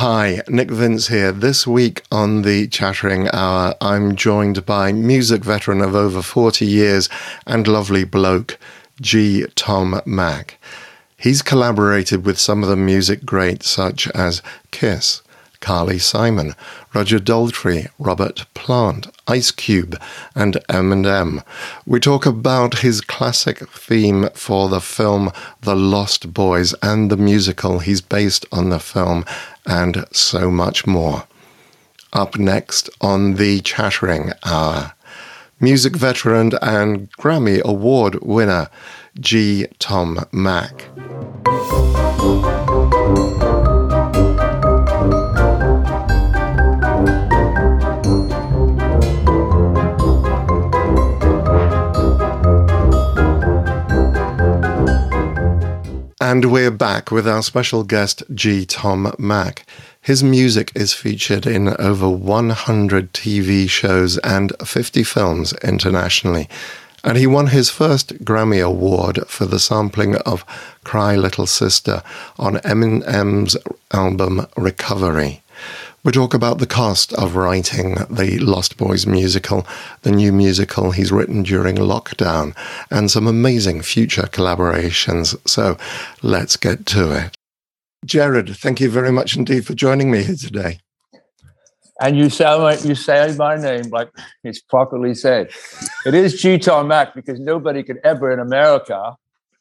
Hi, Nick Vince here. This week on the Chattering Hour, I'm joined by music veteran of over 40 years and lovely bloke, G. Tom Mac. He's collaborated with some of the music greats such as Kiss, Carly Simon, Roger Daltrey, Robert Plant, Ice Cube, and Eminem. We talk about his classic theme for the film The Lost Boys and the musical he's based on the film, and so much more. Up next on the Chattering Hour, music veteran and Grammy Award winner G. Tom Mac. And we're back with our special guest, G. Tom Mac. His music is featured in over 100 TV shows and 50 films internationally. And he won his first Grammy Award for the sampling of Cry Little Sister on Eminem's album Recovery. We talk about the cost of writing the Lost Boys musical, the new musical he's written during lockdown, and some amazing future collaborations. So let's get to it. Gerard, thank you very much indeed for joining me here today. And you like you say my name like it's properly said. It is G. Tom Mac because nobody could ever in America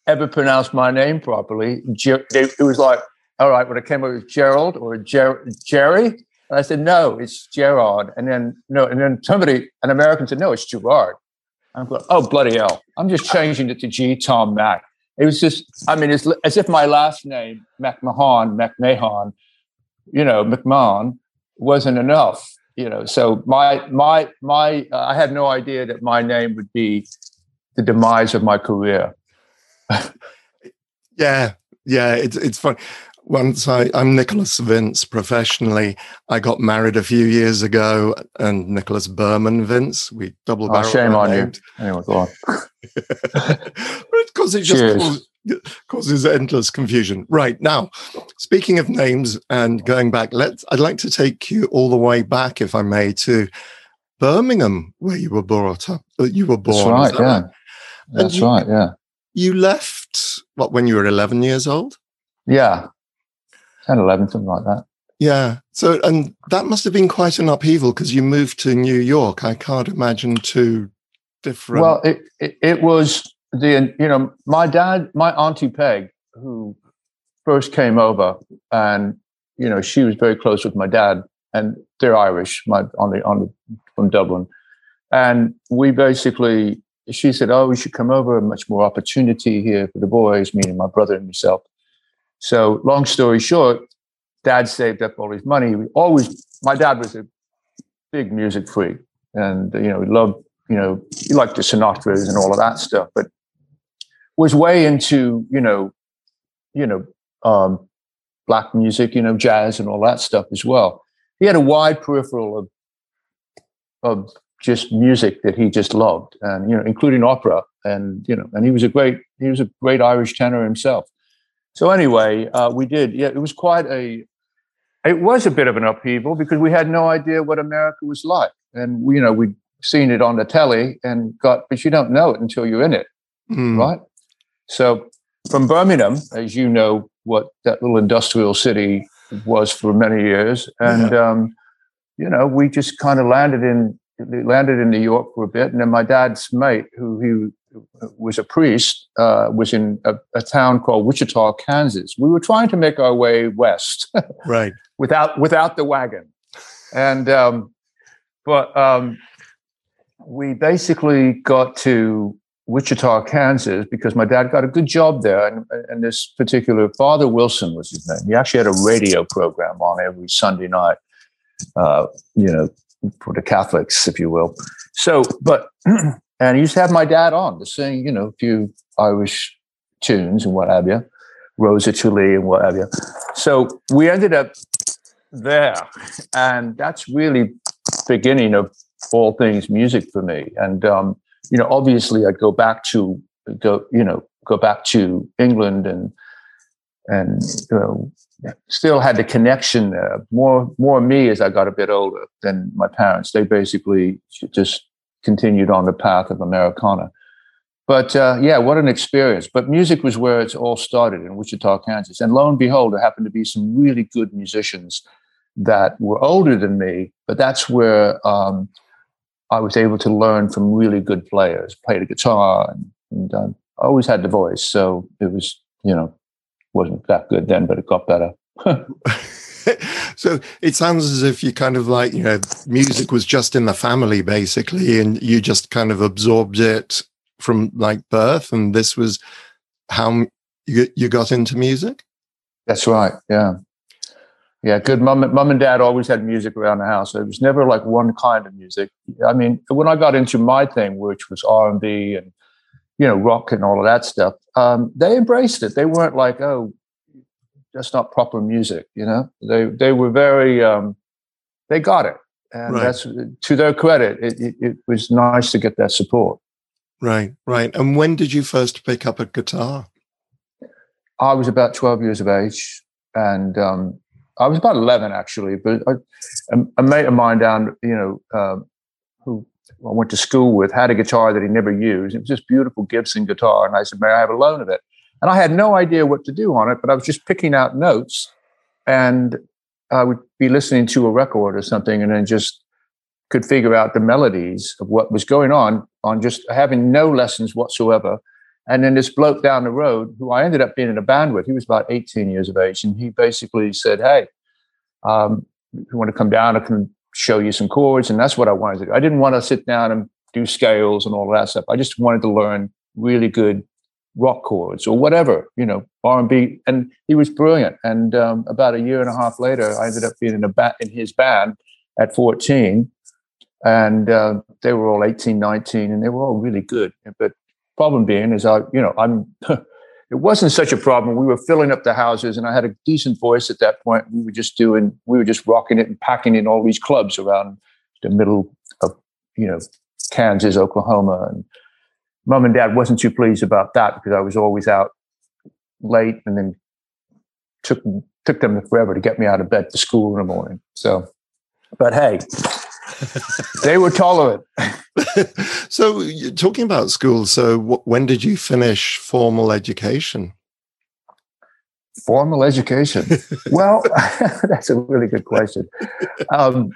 ever pronounce my name properly. It was like, all right, when it came up with Gerald or Jer- Jerry, and I said, no, it's Gerard. And then no, and then somebody, an American said, no, it's Gerard. I'm like, oh bloody hell! I'm just changing it to G. Tom Mac. It was just, I mean, it's as if my last name, McMahon, McMahon, you know, McMahon, wasn't enough. You know, so my my my, uh, I had no idea that my name would be the demise of my career. yeah, yeah, it's it's fun once I, I'm Nicholas Vince professionally. I got married a few years ago, and Nicholas Berman Vince. We double barrel. Oh, shame on you. Anyway, go on. because it just causes, causes endless confusion. Right now, speaking of names and going back, let's. I'd like to take you all the way back, if I may, to Birmingham, where you were brought up. Uh, you were born. That's right. Yeah. Right? That's you, right. Yeah. You left what when you were 11 years old? Yeah, 10, 11, something like that. Yeah. So, and that must have been quite an upheaval because you moved to New York. I can't imagine two different. Well, it, it, it, was the, you know, my dad, my Auntie Peg, who first came over and, you know, she was very close with my dad and they're Irish, my, on the, on the, from Dublin. And we basically, she said, oh, we should come over, much more opportunity here for the boys, meaning my brother and myself. So, long story short, dad saved up all his money. We always, my dad was a big music freak, and you know, he loved, you know, he liked the Sinatras and all of that stuff, but was way into, you know, you know, um, black music, you know, jazz and all that stuff as well. He had a wide peripheral of of just music that he just loved, and you know, including opera, and you know, and he was a great he was a great Irish tenor himself. So anyway, uh, we did. Yeah, it was quite a. It was a bit of an upheaval because we had no idea what America was like, and we, you know, we'd seen it on the telly and got, but you don't know it until you're in it, mm. right? So from Birmingham, as you know, what that little industrial city was for many years, and yeah. um, you know, we just kind of landed in landed in New York for a bit, and then my dad's mate, who he was a priest, uh, was in a, a, town called Wichita, Kansas. We were trying to make our way west, right, without without the wagon, and um, but um, we basically got to Wichita, Kansas, because my dad got a good job there, and, and this particular Father Wilson was his name. He actually had a radio program on every Sunday night. Uh, you know, for the Catholics, if you will. So, but and he used to have my dad on to sing, you know, a few Irish tunes and what have you, Rose of Tralee and what have you. So we ended up there, and that's really beginning of all things music for me. And um, you know, obviously, I'd go back to go, you know, go back to England and and you know, still had the connection there. More, more me as I got a bit older than my parents. They basically just continued on the path of Americana. But uh, yeah, what an experience. But music was where it all started in Wichita, Kansas. And lo and behold, there happened to be some really good musicians that were older than me. But that's where um, I was able to learn from really good players, play the guitar, and, and uh, I always had the voice. So it was, you know, wasn't that good then, but it got better. so it sounds as if you kind of like you know music was just in the family basically and you just kind of absorbed it from like birth and this was how you, you got into music? That's right yeah. Yeah good mom, mom and dad always had music around the house it was never like one kind of music. I mean when i got into my thing which was r&b and you know rock and all of that stuff um, they embraced it. They weren't like oh that's not proper music you know they they were very um, they got it and right. that's to their credit it, it, it, was nice to get that support right right and when did you first pick up a guitar i was about 12 years of age and um, i was about 11 actually but I, a, a, mate of mine down you know uh, who I went to school with had a guitar that he never used. It was this beautiful Gibson guitar, and I said, "May I have a loan of it?" And I had no idea what to do on it, but I was just picking out notes and I would be listening to a record or something and then just could figure out the melodies of what was going on on just having no lessons whatsoever. And then this bloke down the road, who I ended up being in a band with, he was about 18 years of age, and he basically said, Hey, um, you want to come down, I can show you some chords. And that's what I wanted to do. I didn't want to sit down and do scales and all that stuff. I just wanted to learn really good rock chords or whatever, you know, R and B. And he was brilliant. And um, about a year and a half later, I ended up being in a ba- in his band at 14, and uh, they were all 18, 19, and they were all really good. But problem being is, I, you know, I'm. it wasn't such a problem. We were filling up the houses, and I had a decent voice at that point. We were just doing, we were just rocking it and packing in all these clubs around the middle of, you know, Kansas, Oklahoma, and mom and dad wasn't too pleased about that because I was always out late and then took took them forever to get me out of bed for school in the morning. So, but hey, they were tolerant. so, you're talking about school, so w- when did you finish formal education? Formal education. well, that's a really good question. Um,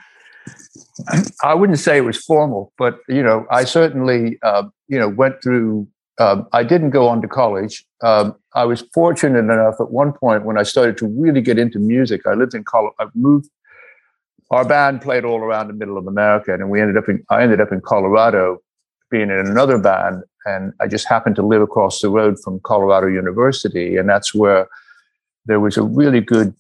I wouldn't say it was formal, but you know, I certainly uh, you know went through. Um, I didn't go on to college. Um, I was fortunate enough at one point when I started to really get into music. I lived in Colorado. I moved. Our band played all around the middle of America, and we ended up in. I ended up in Colorado, being in another band, and I just happened to live across the road from Colorado University, and that's where there was a really good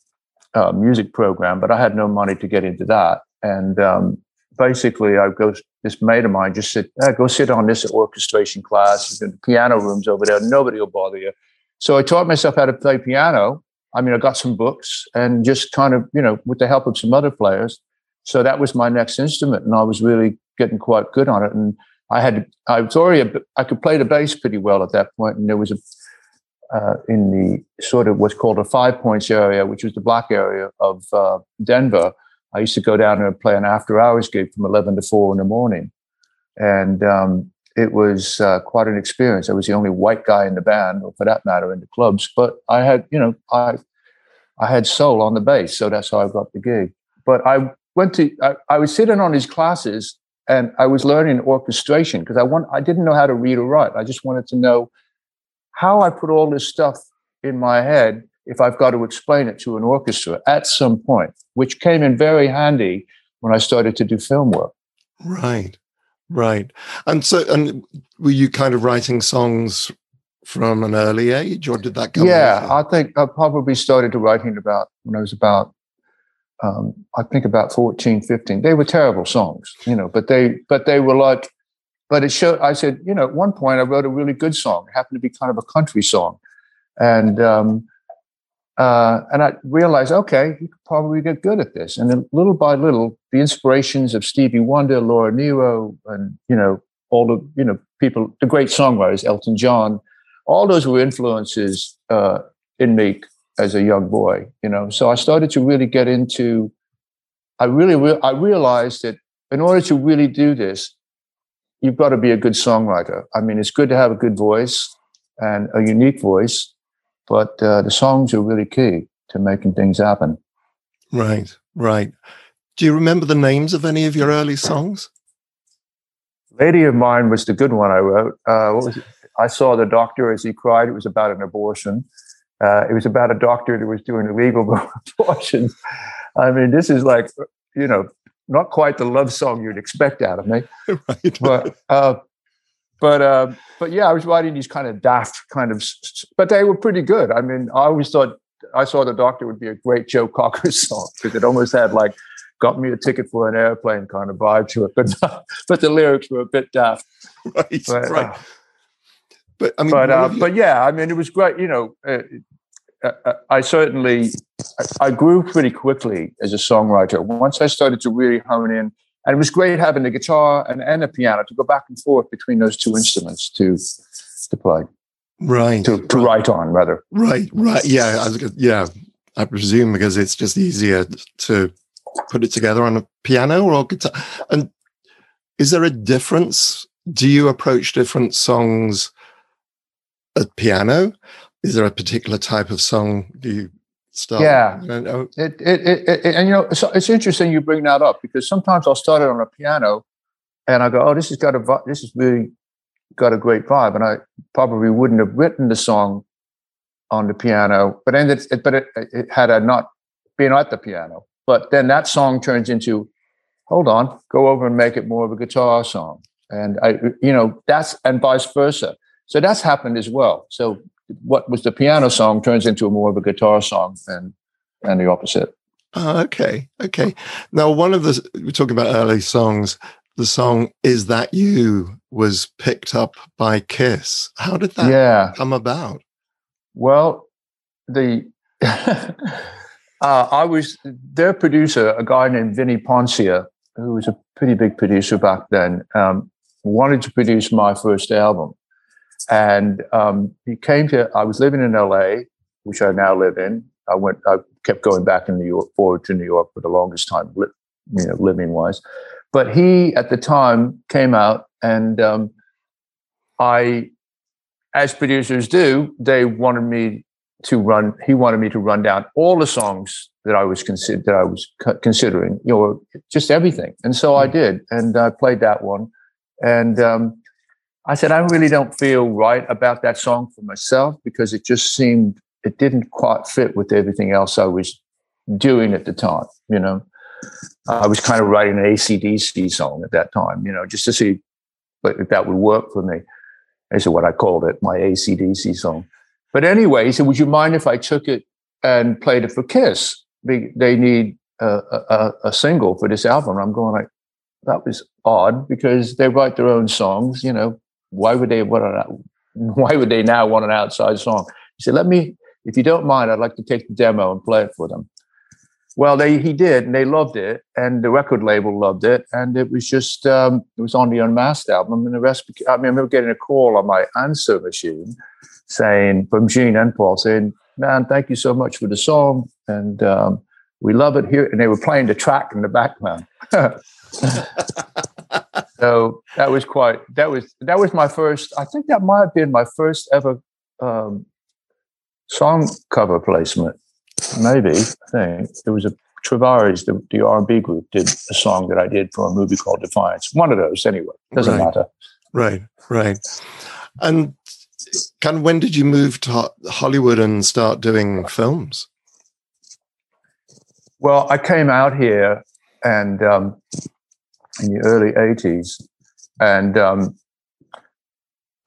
uh, music program, but I had no money to get into that. And um, basically, I go. This mate of mine just said, ah, "Go sit on this orchestration class. In the piano rooms over there. Nobody will bother you." So I taught myself how to play piano. I mean, I got some books and just kind of, you know, with the help of some other players. So that was my next instrument, and I was really getting quite good on it. And I had, I was already, a, I could play the bass pretty well at that point. point, and there was a uh, in the sort of what's called a five points area, which was the black area of uh, Denver. I used to go down and play an after hours gig from 11 to 4 in the morning. And um, it was uh, quite an experience. I was the only white guy in the band, or for that matter, in the clubs. But I had, you know, I I had soul on the bass, so that's how I got the gig. But I went to, I, I was sitting on his classes and I was learning orchestration because I want, I didn't know how to read or write. I just wanted to know how I put all this stuff in my head if I've got to explain it to an orchestra at some point, which came in very handy when I started to do film work. Right, right. And so, and were you kind of writing songs from an early age, or did that come? Yeah, later? I think I probably started to writing about when I was about, um, I think about 14, 15. They were terrible songs, you know, but they, but they were like, but it showed. I said, you know, at one point I wrote a really good song. It happened to be kind of a country song, and um, uh, and I realized, okay, you could probably get good at this. And then little by little, the inspirations of Stevie Wonder, Laura Nyro, and you know all the you know people, the great songwriters, Elton John, all those were influences uh, in me as a young boy, you know. So I started to really get into. I really, re- I realized that in order to really do this, you've got to be a good songwriter. I mean, it's good to have a good voice and a unique voice, but uh, the songs are really key to making things happen. Right, right. Do you remember the names of any of your early songs? Lady of Mine was the good one I wrote. Uh, what was? I saw the doctor as he cried. It was about an abortion. Uh, it was about a doctor that was doing illegal abortions. I mean, this is like, you know, not quite the love song you'd expect out of me. right. But, uh, but, uh, but yeah, I was writing these kind of daft kind of, but they were pretty good. I mean, I always thought I saw the doctor would be a great Joe Cocker song because it almost had like got me a ticket for an airplane kind of vibe to it, but but the lyrics were a bit daft. Right, but, right. Uh, but I mean, but uh, but yeah, I mean, it was great. You know, uh, uh, uh I certainly I grew pretty quickly as a songwriter. Once I started to really hone in, and it was great having the guitar and, and the piano to go back and forth between those two instruments to to play. Right. To, to right. write on, rather. Right. Right. Yeah. I was, yeah. I presume because it's just easier to put it together on a piano or a guitar? And is there a difference? Do you approach different songs at piano? Is there a particular type of song do you start? Yeah, uh, it, it, it, it, and you know, it's, it's interesting you bring that up because sometimes I'll start it on a piano, and I go, "Oh, this has got a this has really got a great vibe," and I probably wouldn't have written the song on the piano, but ended, but it, it had I not been at the piano. But then that song turns into, hold on, go over and make it more of a guitar song. And I, you know, that's and vice versa. So that's happened as well. So what was the piano song turns into a more of a guitar song and and the opposite. Oh, okay. Okay. Now one of the we're talking about early songs, the song Is That You was picked up by Kiss. How did that yeah. come about? Well, the Uh, I was their producer, a guy named Vini Poncia, who was a pretty big producer back then, um, wanted to produce my first album. And um, he came to, I was living in LA, which I now live in. I went, I kept going back in New York, forward to New York for the longest time, you know, living wise. But he, at the time, came out and um, I, as producers do, they wanted me to run. He wanted me to run down all the songs that I was consider that I was considering, you know, just everything. And so I hmm. did, and I played that one. And um, I said, I really don't feel right about that song for myself because it just seemed it didn't quite fit with everything else I was doing at the time. You know, I was kind of writing an ACDC song at that time. You know, just to see if that would work for me. Is what I called it, my ACDC song. But anyway, he said, Would you mind if I took it and played it for Kiss? They need a, a, a single for this album. I'm going like, that was odd because they write their own songs. You know, why would they want an, why would they now want an outside song? He said, "Let me, if you don't mind, I'd like to take the demo and play it for them." Well, they he did, and they loved it, and the record label loved it, and it was just um, it was on the Unmasked album, and the rest. I, mean, I remember getting a call on my answer machine saying from Gene and Paul saying, "Man, thank you so much for the song, and um, we love it here." And they were playing the track in the background. so that was quite. That was that was my first. I think that might have been my first ever um, song cover placement. Maybe I think there was a Tavares, the, the R&B group, did a song that I did for a movie called Defiance. One of those, anyway. Doesn't right. matter. Right, right. And kind of when did you move to Hollywood and start doing films? Well, I came out here and um, in the early 80s, and um,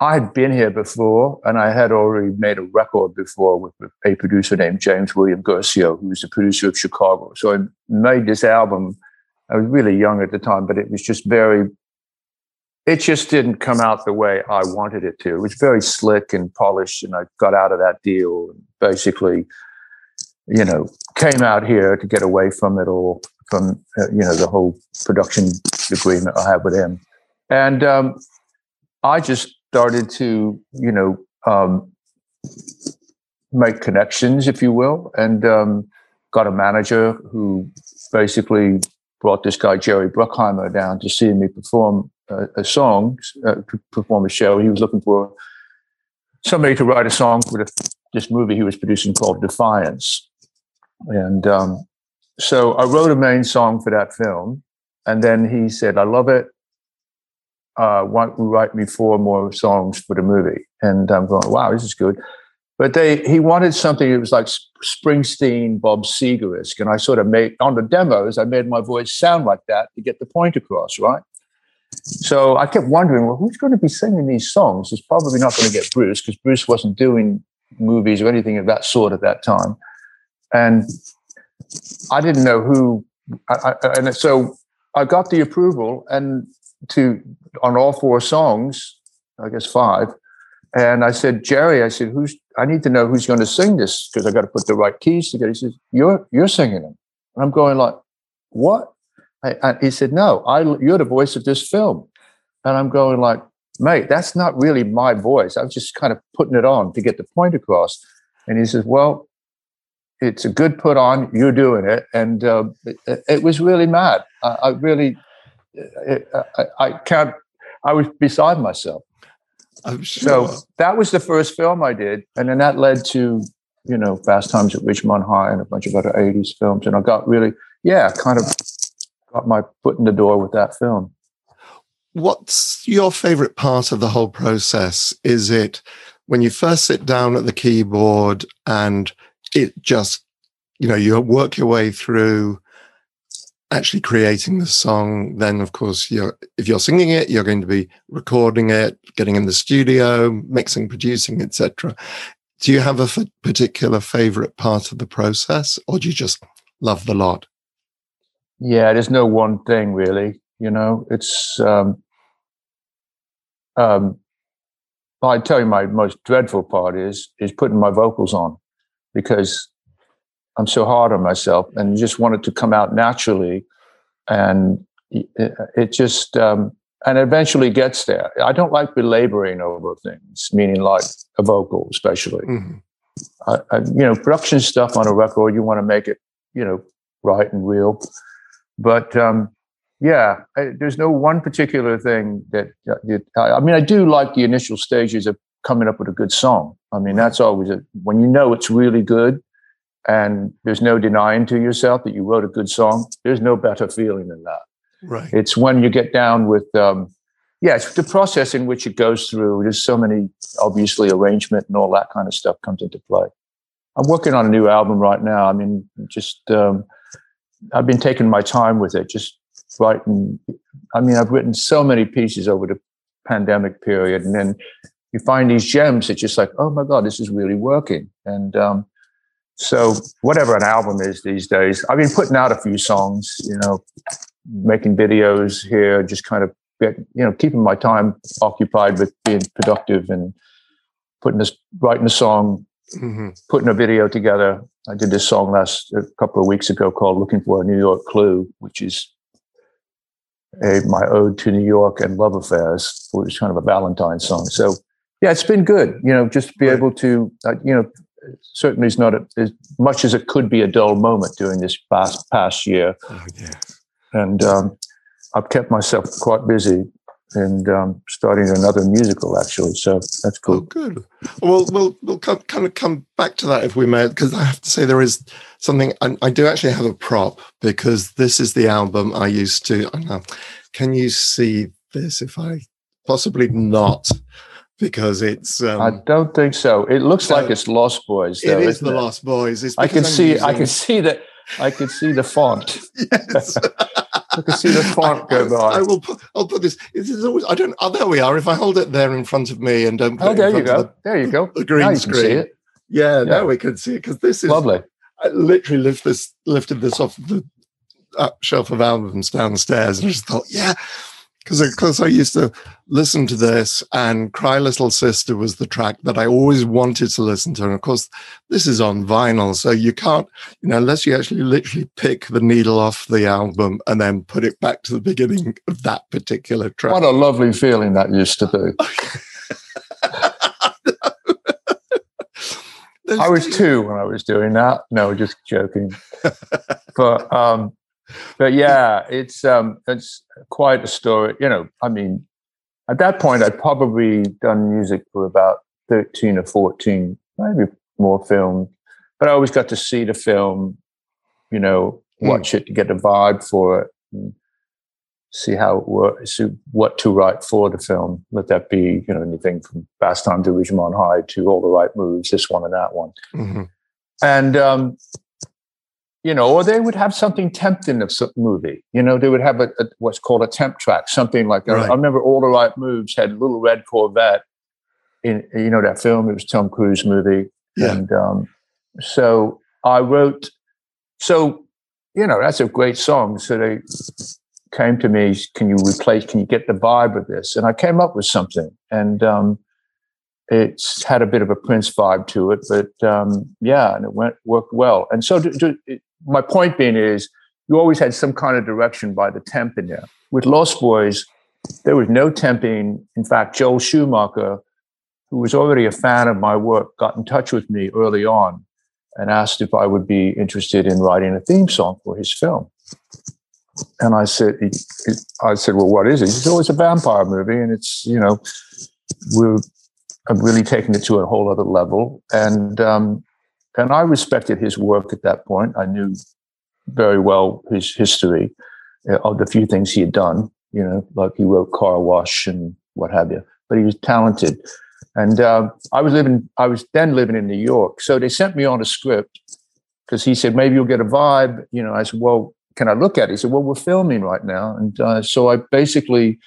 I had been here before, and I had already made a record before with a producer named James William Guercio, who was the producer of Chicago. So I made this album. I was really young at the time, but it was just very it just didn't come out the way I wanted it to. It was very slick and polished, and I got out of that deal and basically, you know, came out here to get away from it all, from uh, you know the whole production agreement I have with him, and um, I just started to, you know, um, make connections, if you will, and um, got a manager who basically brought this guy Jerry Bruckheimer down to see me perform a, a song, uh, perform a show. He was looking for somebody to write a song for the, this movie he was producing called Defiance, and um, so I wrote a main song for that film, and then he said, "I love it. Uh, why don't you write me four more songs for the movie?" And I'm going, "Wow, this is good." But they he wanted something that was like Springsteen, Bob Seger-esque, and I sort of made on the demos. I made my voice sound like that to get the point across, right? So I kept wondering, well, who's going to be singing these songs? It's probably not going to get Bruce because Bruce wasn't doing movies or anything of that sort at that time, and I didn't know who. I, I, and so I got the approval and to on all four songs, I guess five. And I said, Jerry, I said, who's I need to know who's going to sing this because I got to put the right keys together. He says, You're you're singing them. And I'm going like, What? I, he said, No, I you're the voice of this film. And I'm going like, mate, that's not really my voice. I was just kind of putting it on to get the point across. And he says, Well, it's a good put on. You're doing it, and uh, it, it, was really mad. I, I really, it, I, I, can't. I was beside myself. I'm sure. So that was the first film I did, and then that led to you know Fast Times at Ridgemont High and a bunch of other '80s films, and I got really, yeah, kind of got my foot in the door with that film. What's your favorite part of the whole process? Is it when you first sit down at the keyboard and it just, you know, you work your way through actually creating the song. Then, of course, you're, if you're singing it, you're going to be recording it, getting in the studio, mixing, producing, etc. Do you have a f- particular favorite part of the process or do you just love the lot? Yeah, there's no one thing really. You know, it's, um, um, I tell you, my most dreadful part is is putting my vocals on because I'm so hard on myself and just want it to come out naturally. And it, it just, um, and eventually gets there. I don't like belaboring over things, meaning like a vocal, especially. Mm-hmm. I, I, you know, production stuff on a record, you want to make it, you know, right and real. But um, yeah, I, there's no one particular thing that, I mean, I do like the initial stages of coming up with a good song. I mean, that's always a, when you know it's really good and there's no denying to yourself that you wrote a good song. There's no better feeling than that. Right. It's when you get down with, um, yeah, it's the process in which it goes through. There's so many, obviously, arrangement and all that kind of stuff comes into play. I'm working on a new album right now. I mean, just um, I've been taking my time with it, just writing. I mean, I've written so many pieces over the pandemic period, and then you find these gems that just like, oh my God, this is really working. And um, so whatever an album is these days, I've been putting out a few songs, you know, making videos here, just kind of get, you know, keeping my time occupied with being productive and putting this, writing a song, mm-hmm. putting a video together. I did this song last a couple of weeks ago called "Looking for a New York Clue," which is a, my ode to New York and love affairs, which is kind of a Valentine song. So yeah, it's been good. You know, just to be right. able to, uh, you know, certainly is not a, as much as it could be a dull moment during this past past year. Oh, yeah. And um, I've kept myself quite busy and um, starting another musical actually. So that's cool. Oh, good. Well, we'll we'll kind of come back to that if we may, because I have to say there is something. I, I, do actually have a prop because this is the album I used to. I know. Can you see this? If I possibly not because it's. Um, I don't think so. It looks like it's Lost Boys. Though, it is the it? Lost Boys. It's I can see. Using... I can see that. I can see the font. yes. I can see the font go by. I will. Put, I'll put this. This is always. I don't. Oh, there we are. If I hold it there in front of me and don't. Put oh, there you go. The, there you go. The green screen. Yeah, yeah, now we can see it because this is lovely. I literally lift this, lifted this off the shelf of albums downstairs, and just thought, yeah, because because I used to listen to this, and "Cry Little Sister" was the track that I always wanted to listen to, and of course, this is on vinyl, so you can't, you know, unless you actually literally pick the needle off the album and then put it back to the beginning of that particular track. What a lovely feeling that used to be. I was two when I was doing that. No, just joking. but um, but yeah, it's um, it's quite a story. You know, I mean, at that point, I'd probably done music for about thirteen or fourteen, maybe more film. But I always got to see the film, you know, hmm. watch mm. it to get a vibe for it. And, see how it works, see what to write for the film. Let that be, you know, anything from Fast Times at Ridgemont High to All the Right Moves, this one and that one. Mm-hmm. And, um, you know, or they would have something tempting of the movie. You know, they would have a, a what's called a temp track, something like that. Right. I remember All the Right Moves had Little Red Corvette in, you know, that film. It was Tom Cruise movie. Yeah. And um, so I wrote, so, you know, that's a great song. So they, came to me, can you replace, can you get the vibe of this? And I came up with something. And um, it's had a bit of a Prince vibe to it, but um, yeah, and it went worked well. And so to, to, it, my point being is you always had some kind of direction by the temp in there. With Lost Boys, there was no temping. In fact, Joel Schumacher, who was already a fan of my work, got in touch with me early on and asked if I would be interested in writing a theme song for his film. And I said, he, he, I said, well, what is it? He said, oh, it's a vampire movie, and it's you know, we're I'm really taking it to a whole other level. And um, and I respected his work at that point. I knew very well his history uh, of the few things he had done. You know, like he wrote Car Wash and what have you. But he was talented. And uh, I was living. I was then living in New York, so they sent me on a script because he said maybe you'll get a vibe. You know, I said, well, can I look at it? He said, well, we're filming right now. And uh, so I basically,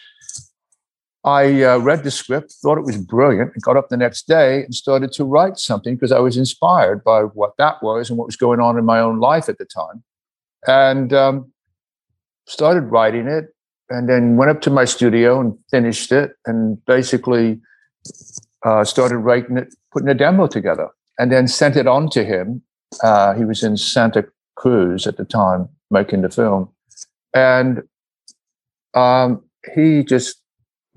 I uh, read the script, thought it was brilliant, and got up the next day and started to write something because I was inspired by what that was and what was going on in my own life at the time. And um, started writing it and then went up to my studio and finished it and basically uh, started writing it, putting a demo together and then sent it on to him. Uh, he was in Santa Cruz at the time making the film. And um, he just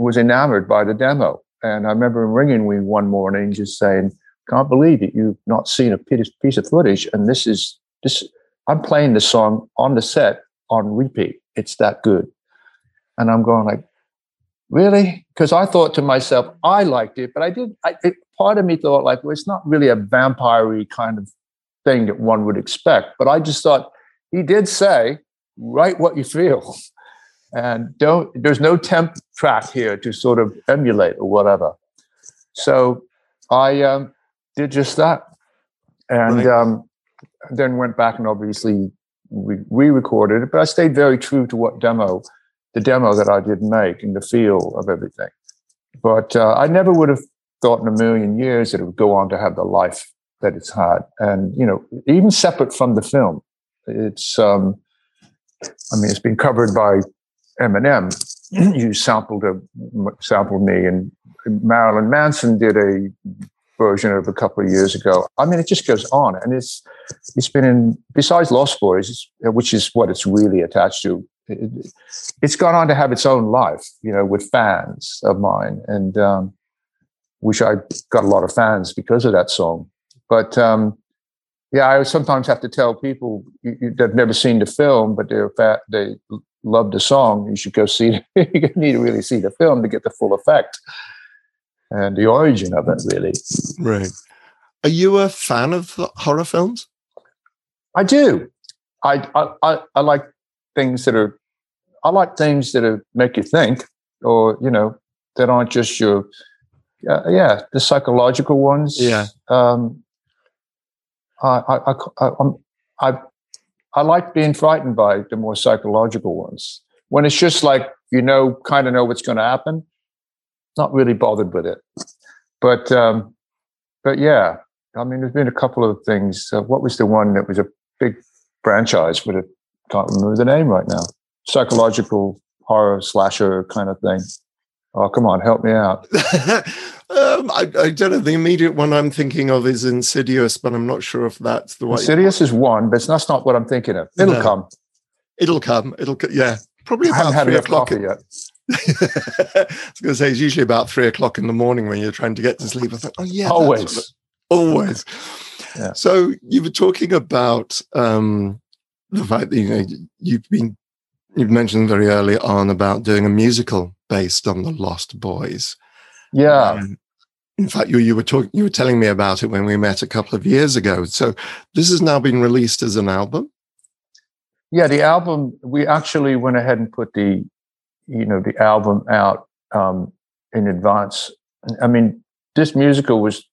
was enamored by the demo. And I remember ringing me one morning just saying, can't believe it. You've not seen a piece of footage. And this is this, I'm playing the song on the set on repeat. It's that good. And I'm going like, really? Because I thought to myself, I liked it, but I did. I, it, part of me thought like, well, it's not really a vampire kind of thing that one would expect. But I just thought he did say, write what you feel. And don't, there's no temp track here to sort of emulate or whatever. So I um, did just that. And right. um, then went back and obviously re recorded it. But I stayed very true to what demo, the demo that I did make and the feel of everything. But uh, I never would have thought in a million years that it would go on to have the life that it's had. And, you know, even separate from the film, it's, um, I mean, it's been covered by Eminem. you sampled a, sampled me, and Marilyn Manson did a version of a couple of years ago. I mean, it just goes on, and it's it's been in besides Lost Boys, which is what it's really attached to. It, has gone on to have its own life, you know, with fans of mine, and um, which I got a lot of fans because of that song. But um, yeah, I sometimes have to tell people they've never seen the film, but they're fat, they love the song. You should go see. you need to really see the film to get the full effect and the origin of it. Really, right. Are you a fan of horror films? I do. I, I I, I like things that are. I like things that are, make you think, or you know, that aren't just your. Uh, yeah, the psychological ones. Yeah. Um, I, I, I, I, I like being frightened by the more psychological ones. When it's just like, you know, kind of know what's going to happen, not really bothered with it. But, um, but yeah, I mean, there's been a couple of things. Uh, what was the one that was a big franchise, but I can't remember the name right now. Psychological horror slasher kind of thing. Oh, come on, help me out. Um, I, I, don't know. The immediate one I'm thinking of is Insidious, but I'm not sure if that's the one. Insidious is one, but that's not what I'm thinking of. It'll no. come. It'll come. It'll yeah. Probably I haven't had o'clock yet. I was going to say it's usually about three o'clock in the morning when you're trying to get to sleep. I thought, oh yeah, always, always. Yeah. So you were talking about um, the fact that you know you've been you've mentioned very early on about doing a musical based on the Lost Boys. Yeah. Um, in fact, you you were talking you were telling me about it when we met a couple of years ago. So this has now been released as an album. Yeah, the album we actually went ahead and put the you know the album out um, in advance. I mean, this musical was.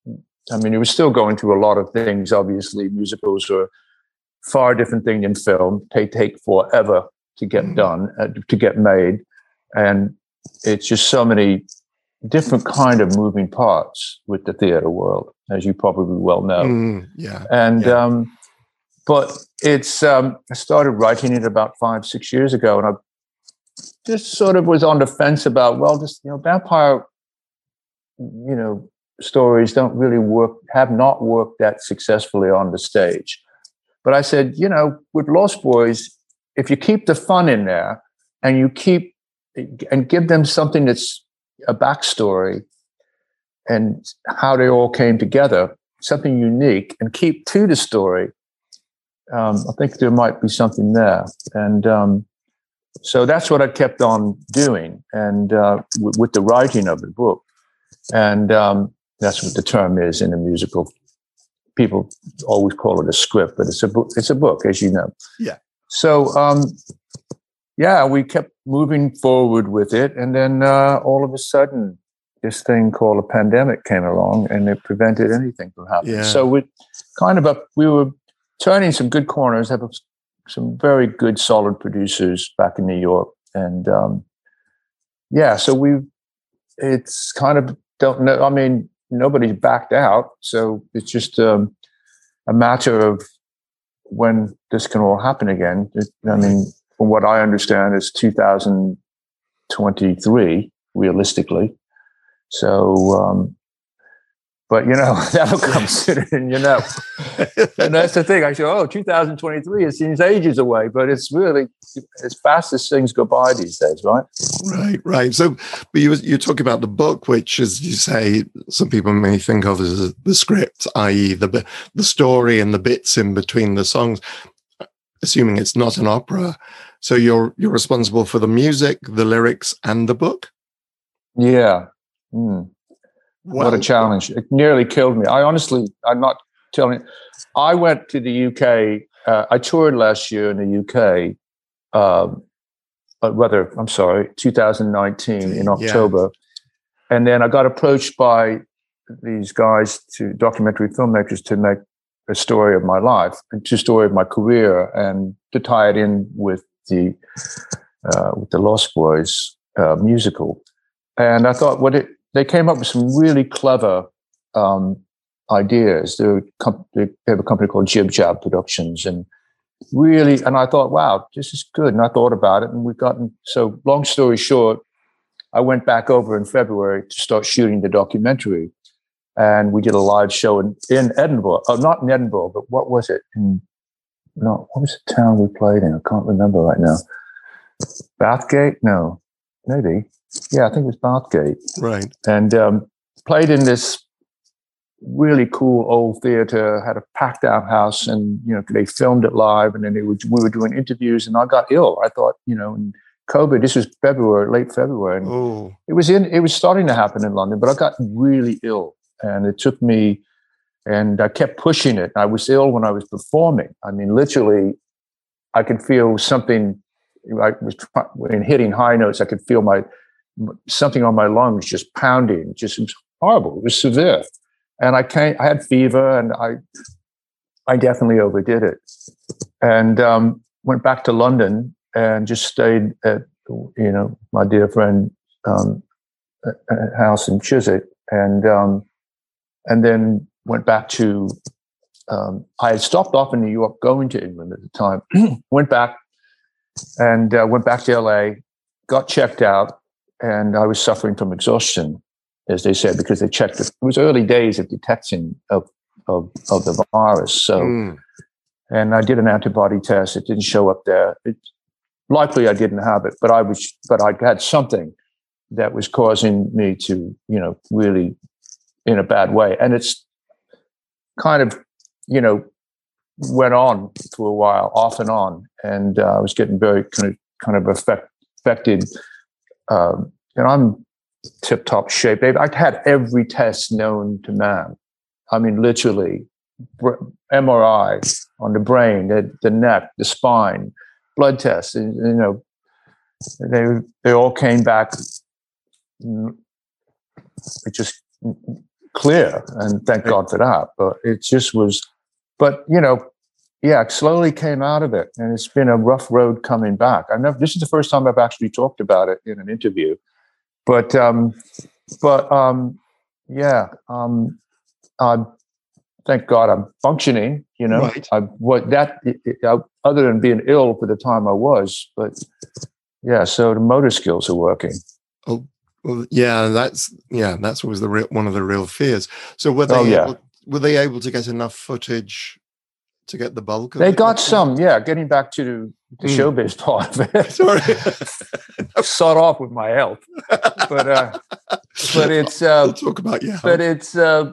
I mean, it was still going through a lot of things. Obviously, musicals are far different thing than film. They take forever to get Mhm. done, uh, to get made, and it's just so many different kind of moving parts with the theater world, as you probably well know. Mm, yeah. And Yeah. um, but it's um, I started writing it about five six years ago, and I just sort of was on the fence about well, just you know, vampire, you know, stories don't really work, have not worked that successfully on the stage. But I said, you know, with Lost Boys, if you keep the fun in there and you keep and give them something that's a backstory and how they all came together, something unique, and keep to the story, um, I think there might be something there. And um, so that's what I kept on doing, and uh, w- with the writing of the book, and um, that's what the term is in a musical. People always call it a script, but it's a book. It's a book, as you know. Yeah. So, um, yeah, we kept moving forward with it, and then uh, all of a sudden, this thing called a pandemic came along, and it prevented anything from happening. Yeah. So we kind of up. We were turning some good corners. Have some very good, solid producers back in New York, and um, yeah, so we. It's kind of don't know. I mean, nobody's backed out, so it's just um, a matter of when this can all happen again. It- I mean, from what I understand, is 2023 realistically. So, um, but you know, that'll come sooner than you know. And that's the thing. I say, oh, 2023, it seems ages away, but it's really as fast as things go by these days, right? Right, right. So, but you you talk about the book, which, as you say, some people may think of as the script, i.e., the the story and the bits in between the songs. Assuming it's not an opera, so you're you're responsible for the music, the lyrics, and the book. Yeah. Hmm. what a challenge! It nearly killed me. I honestly, I'm not telling. I went to the UK. Uh, I toured last year in the UK. Um, uh, whether I'm sorry, 2019 in Yeah. October, and then I got approached by these guys to documentary filmmakers to make a story of my life, a story of my career, and to tie it in with the uh, with the Lost Boys uh, musical. And I thought, what it they came up with some really clever um, ideas. They, were they have a company called Jib Jab Productions, and really, and I thought, wow, this is good. And I thought about it, and we've gotten so. Long story short, I went back over in February to start shooting the documentary, and we did a live show in, in Edinburgh. Oh, not in Edinburgh, but what was it? In, no, what was the town we played in? I can't remember right now. Bathgate? No, maybe. Yeah, I think it was Bathgate Right. and um, played in this really cool old theater. Had a packed out house, and you know they filmed it live, and then they would, we were doing interviews, and I got ill. I thought, you know, and COVID. This was February, late February, and Oh, it was in. It was starting to happen in London, but I got really ill, and it took me. And I kept pushing it. I was ill when I was performing. I mean, literally, I could feel something. I was in hitting high notes. I could feel my something on my lungs just pounding. Just horrible. It was severe, and I can't. I had fever, and I, I definitely overdid it, and um, went back to London and just stayed at you know my dear friend um, house in Chiswick, and um, and then went back to. Um, I had stopped off in New York, going to England at the time. went back and uh, went back to LA, got checked out, and I was suffering from exhaustion, as they said, because they checked. It, it was early days of detection of of, of the virus. So, mm, and I did an antibody test. It didn't show up there. It, likely, I didn't have it, but I was, but I had something that was causing me to, you know, really in a bad way. And it's kind of you know, went on for a while, off and on, and uh, I was getting very kind of kind of affect, affected. Um, and I'm tip top shape. I've had every test known to man. I mean, literally, MRI on the brain, the, the neck, the spine, blood tests. You know, they they all came back It just clear, and thank God for that. But it just was. But you know, yeah, slowly came out of it, and it's been a rough road coming back. I never. This is the first time I've actually talked about it in an interview, but um, but um, yeah, um, uh, thank God I'm functioning. You know, right. I what that I, other than being ill for the time I was, but yeah, so the motor skills are working. Oh, well, yeah, that's yeah, that's always the real one of the real fears. So were they oh, yeah. able, were they able to get enough footage to get the bulk of it? they got some yeah getting back to the mm. showbiz part of it sorry start off with my health but uh but it's uh we'll talk about yeah but it's uh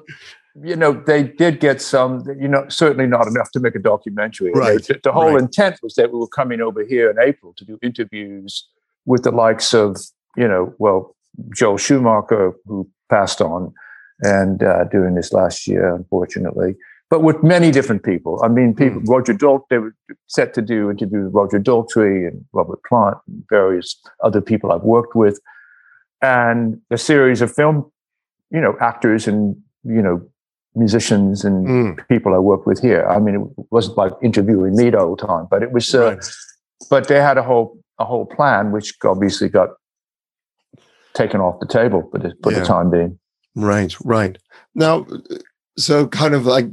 you know they did get some you know certainly not enough to make a documentary right the, the whole right. intent was that we were coming over here in april to do interviews with the likes of you know well joel schumacher who passed on and uh, doing this last year unfortunately but with many different people. I mean, people, mm. Roger Daltrey, they were set to do interviews with Roger Daltrey and Robert Plant and various other people I've worked with. And a series of film, you know, actors and, you know, musicians and mm. people I worked with here. I mean, it wasn't like interviewing me the whole time, but it was, uh, right. but they had a whole, a whole plan, which obviously got taken off the table for the, for yeah. the time being. Right, right. Now, so kind of like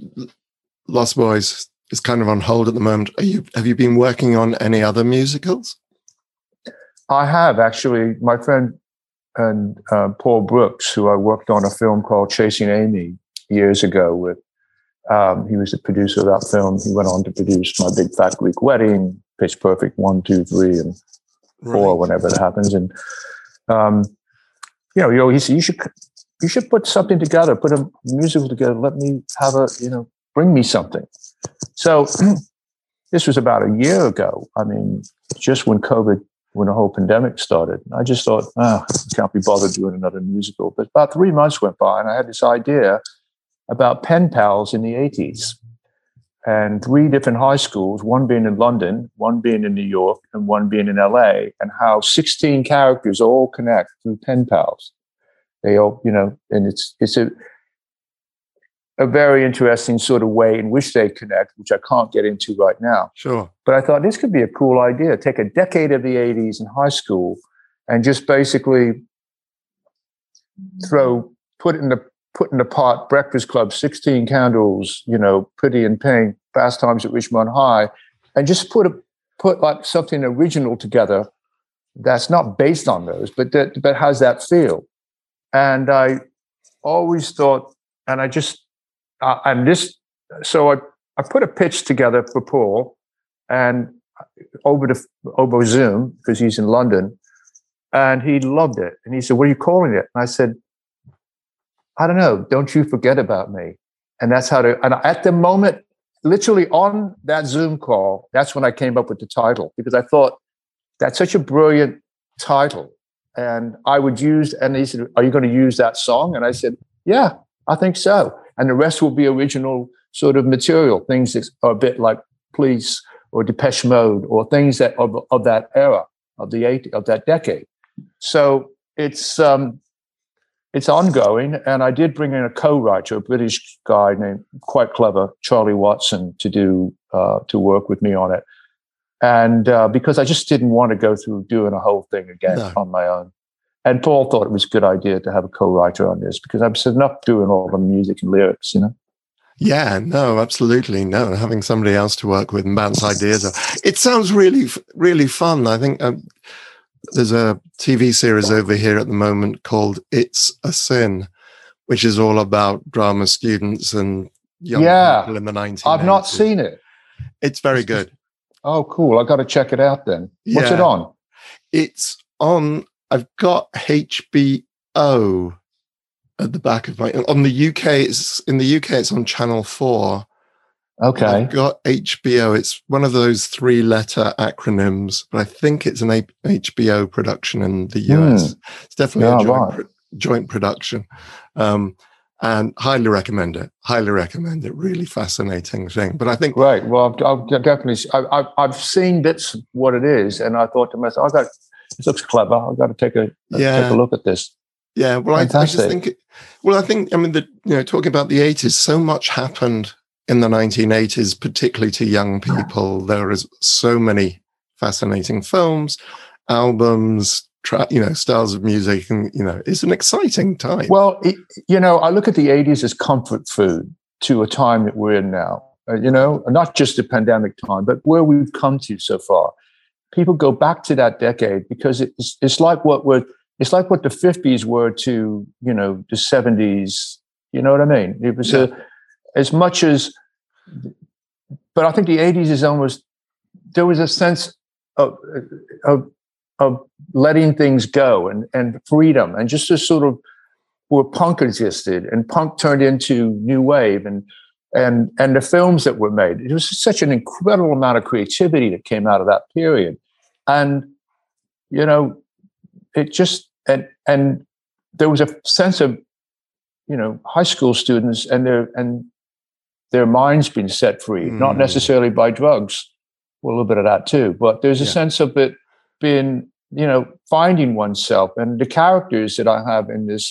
Lost Boys is kind of on hold at the moment. Are you have you been working on any other musicals? I have actually. My friend and uh, Paul Brooks, who I worked on a film called Chasing Amy years ago with. Um, he was the producer of that film. He went on to produce My Big Fat Greek Wedding, Pitch Perfect one, two, three, and four, right. whenever it happens. And um, you know, you said you should you should put something together, put a musical together. Let me have a, you know, bring me something. So this was about a year ago. I mean, just when COVID, when the whole pandemic started, I just thought, oh, I can't be bothered doing another musical. But about three months went by, and I had this idea about pen pals in the 80s and three different high schools, one being in London, one being in New York, and one being in LA, and how 16 characters all connect through pen pals. They all, you know, and it's it's a a very interesting sort of way in which they connect, which I can't get into right now. Sure. But I thought this could be a cool idea. Take a decade of the 80s in high school and just basically throw put in the put in the pot Breakfast Club, 16 candles, you know, pretty in pink, fast times at Ridgemont High, and just put a put like something original together that's not based on those, but that but has that feel. And I always thought, and I just, uh, and this, so I, I put a pitch together for Paul and over the over Zoom because he's in London, and he loved it. And he said, "What are you calling it?" And I said, "I don't know. Don't you forget about me." And that's how to. And at the moment, literally on that Zoom call, that's when I came up with the title because I thought that's such a brilliant title and I would use, and he said, Are you going to use that song? And I said, Yeah, I think so. And the rest will be original sort of material, things that are a bit like Police or Depeche Mode or things that of, of that era of the 80, of that decade. So it's um, it's ongoing, and I did bring in a co-writer, a British guy named quite clever, Charlie Watson, to do uh, to work with me on it and uh, because I just didn't want to go through doing a whole thing again no. on my own. And Paul thought it was a good idea to have a co-writer on this because I'm enough doing all the music and lyrics, you know. Yeah, no, absolutely no. Having somebody else to work with and bounce ideas off. It sounds really, really fun. I think um, there's a TV series over here at the moment called "It's a Sin," which is all about drama students and young yeah, people in the 1980s. I've not seen it. It's very good. Oh, cool. I've got to check it out then. What's yeah. it on? It's on, I've got HBO at the back of my, on the UK, it's in the UK, it's on Channel 4. Okay. I've got HBO. It's one of those three letter acronyms, but I think it's an a- HBO production in the US. It's definitely Yeah, a joint, right. pro- joint production. Um, and highly recommend it. Highly recommend it. Really fascinating thing. But I think Right. Well, I've, I've definitely I, I've, I've seen bits of what it is, and I thought to myself, I got this looks clever. I've got to take a Yeah. take a look at this. Yeah, well, I, I just think. Well, I think. I mean, the, you know, talking about the eighties, so much happened in the nineteen eighties, particularly to young people. There is so many fascinating films, albums, tra- you know, styles of music, and you know, it's an exciting time. Well, it, you know, I look at the '80s as comfort food to a time that we're in now. Uh, you know, not just the pandemic time, but where we've come to so far. People go back to that decade because it's it's like what we're it's like what the '50s were to you know the '70s. You know what I mean? It was a as much as, but I think the '80s is almost there was a sense of of of letting things go and and freedom and just a sort of where punk existed and punk turned into new wave and and and the films that were made. It was such an incredible amount of creativity that came out of that period. And you know it just and and there was a sense of you know high school students and their and their minds being set free not Mm. necessarily by drugs. Well, a little bit of that too but there's a Yeah. sense of it being you know finding oneself. And the characters that i have in this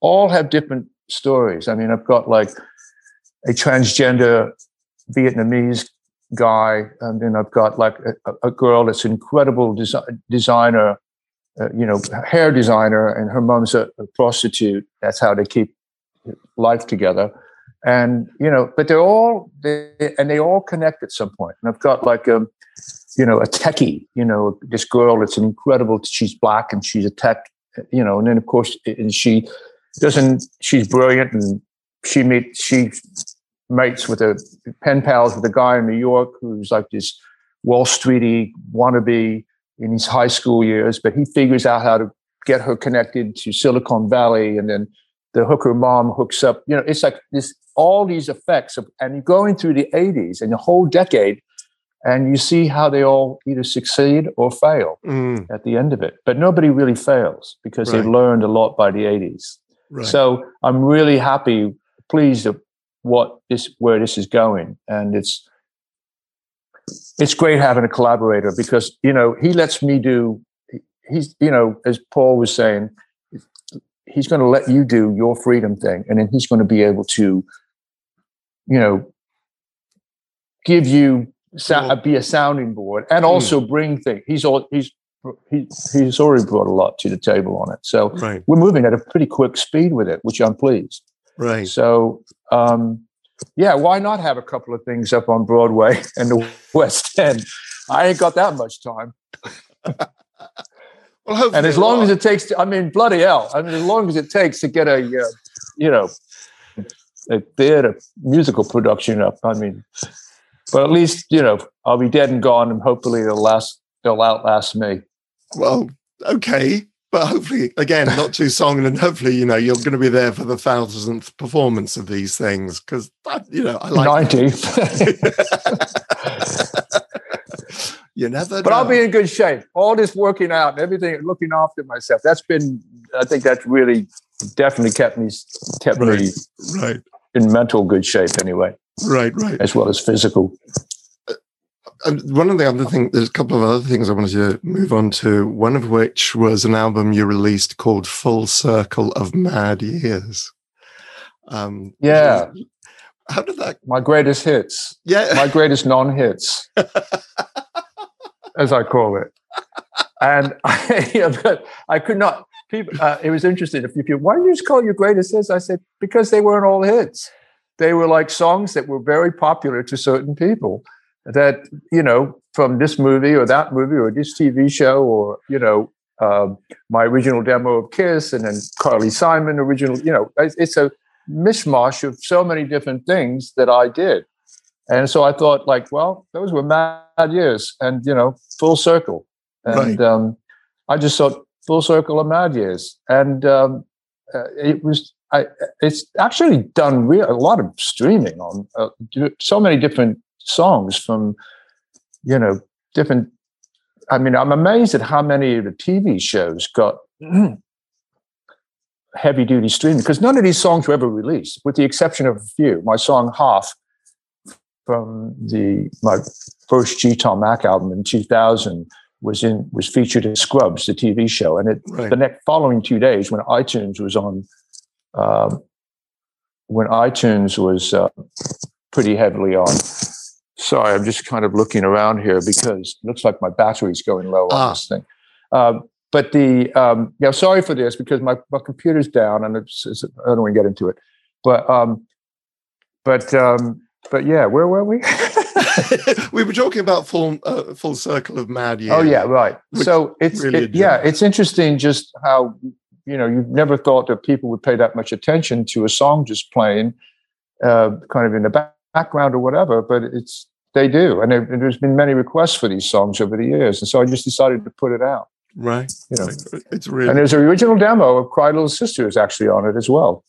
all have different stories. I mean i've got like a transgender vietnamese guy and then i've got like a, a girl that's an incredible desi- designer uh, you know hair designer and her mom's a, a prostitute. That's how they keep life together and you know but they're all they, and they all connect at some point. And i've got like um you know a techie you know this girl an incredible she's black and she's a tech you know and then of course and she doesn't she's brilliant and she meets she mates with a pen pals with a guy in new york who's like this wall streety wannabe in his high school years but he figures out how to get her connected to silicon valley and then the hooker mom hooks up you know it's like this all these effects of and you're going through the 80s and the whole decade and you see how they all either succeed or fail Mm, at the end of it but nobody really fails because they Right. learned a lot by the 80s right. so i'm really happy pleased of what this where this is going and it's it's great having a collaborator because you know he lets me do he's you know as paul was saying he's going to let you do your freedom thing and then he's going to be able to you know give you Well- be a sounding board and also bring things he's all he's he, he's already brought a lot to the table on it. So right. we're moving at a pretty quick speed with it which i'm pleased. Right. so um yeah why not have a couple of things up on broadway and the west end? I ain't got that much time Well, and as long as it takes to, i mean bloody hell. I mean as long as it takes to get a uh, you know a theater musical production up i mean but at least you know i'll be dead and gone and hopefully they'll last they'll outlast me. Well, okay, but hopefully, again, not too long, and hopefully, you know, you're going to be there for the thousandth performance of these things because, you know, I like. 90 you never. but I'll be in good shape. All this working out and everything, looking after myself. That's been, I think that's really definitely kept me kept me Right. right, in mental good shape anyway, right, right. as well as physical. And one of the other things, there's a couple of other things I wanted to move on to. One of which was an album you released called "Full Circle of Mad Years." Um, Yeah. How did that? My greatest hits, Yeah. my greatest non-hits, as I call it. And I, you know, I could not. People, uh, it was interesting. A few people, why do you just call your greatest hits? I said because they weren't all hits. They were like songs that were very popular to certain people. That you know, from this movie or that movie or this TV show or you know, um, my original demo of Kiss and then Carly Simon original. You know, it's, it's a mishmash of so many different things that I did. And so I thought, like, well, those were mad years, and you know, full circle. And Right. um, I just thought full circle of mad years, and um, uh, it was I, it's actually done real, a lot of streaming on uh, so many different songs from, you know, different. I mean, I'm amazed at how many of the TV shows got heavy duty streaming because none of these songs were ever released, with the exception of a few. My song "Half" from the my first G. Tom Mac album in 2000 was in was featured in Scrubs, the TV show, and it right. the next following two days when iTunes was on, uh, when iTunes was uh, pretty heavily on. Sorry, I'm just kind of looking around here because it looks like my battery's going low ah. on this thing. Um, but the um, yeah, sorry for this because my, my computer's down and it's, it's, I don't want to get into it. But um, but um, but yeah, where were we? we were talking about full uh, full circle of mad years. Oh yeah, right. So it's really it, yeah, it's interesting just how you know you've never thought that people would pay that much attention to a song just playing, uh, kind of in the back- background or whatever, but it's they do, and there, there's been many requests for these songs over the years, and so I just decided to put it out. Right. You know, it's really and there's an original demo of "Cry Little Sister" is actually on it as well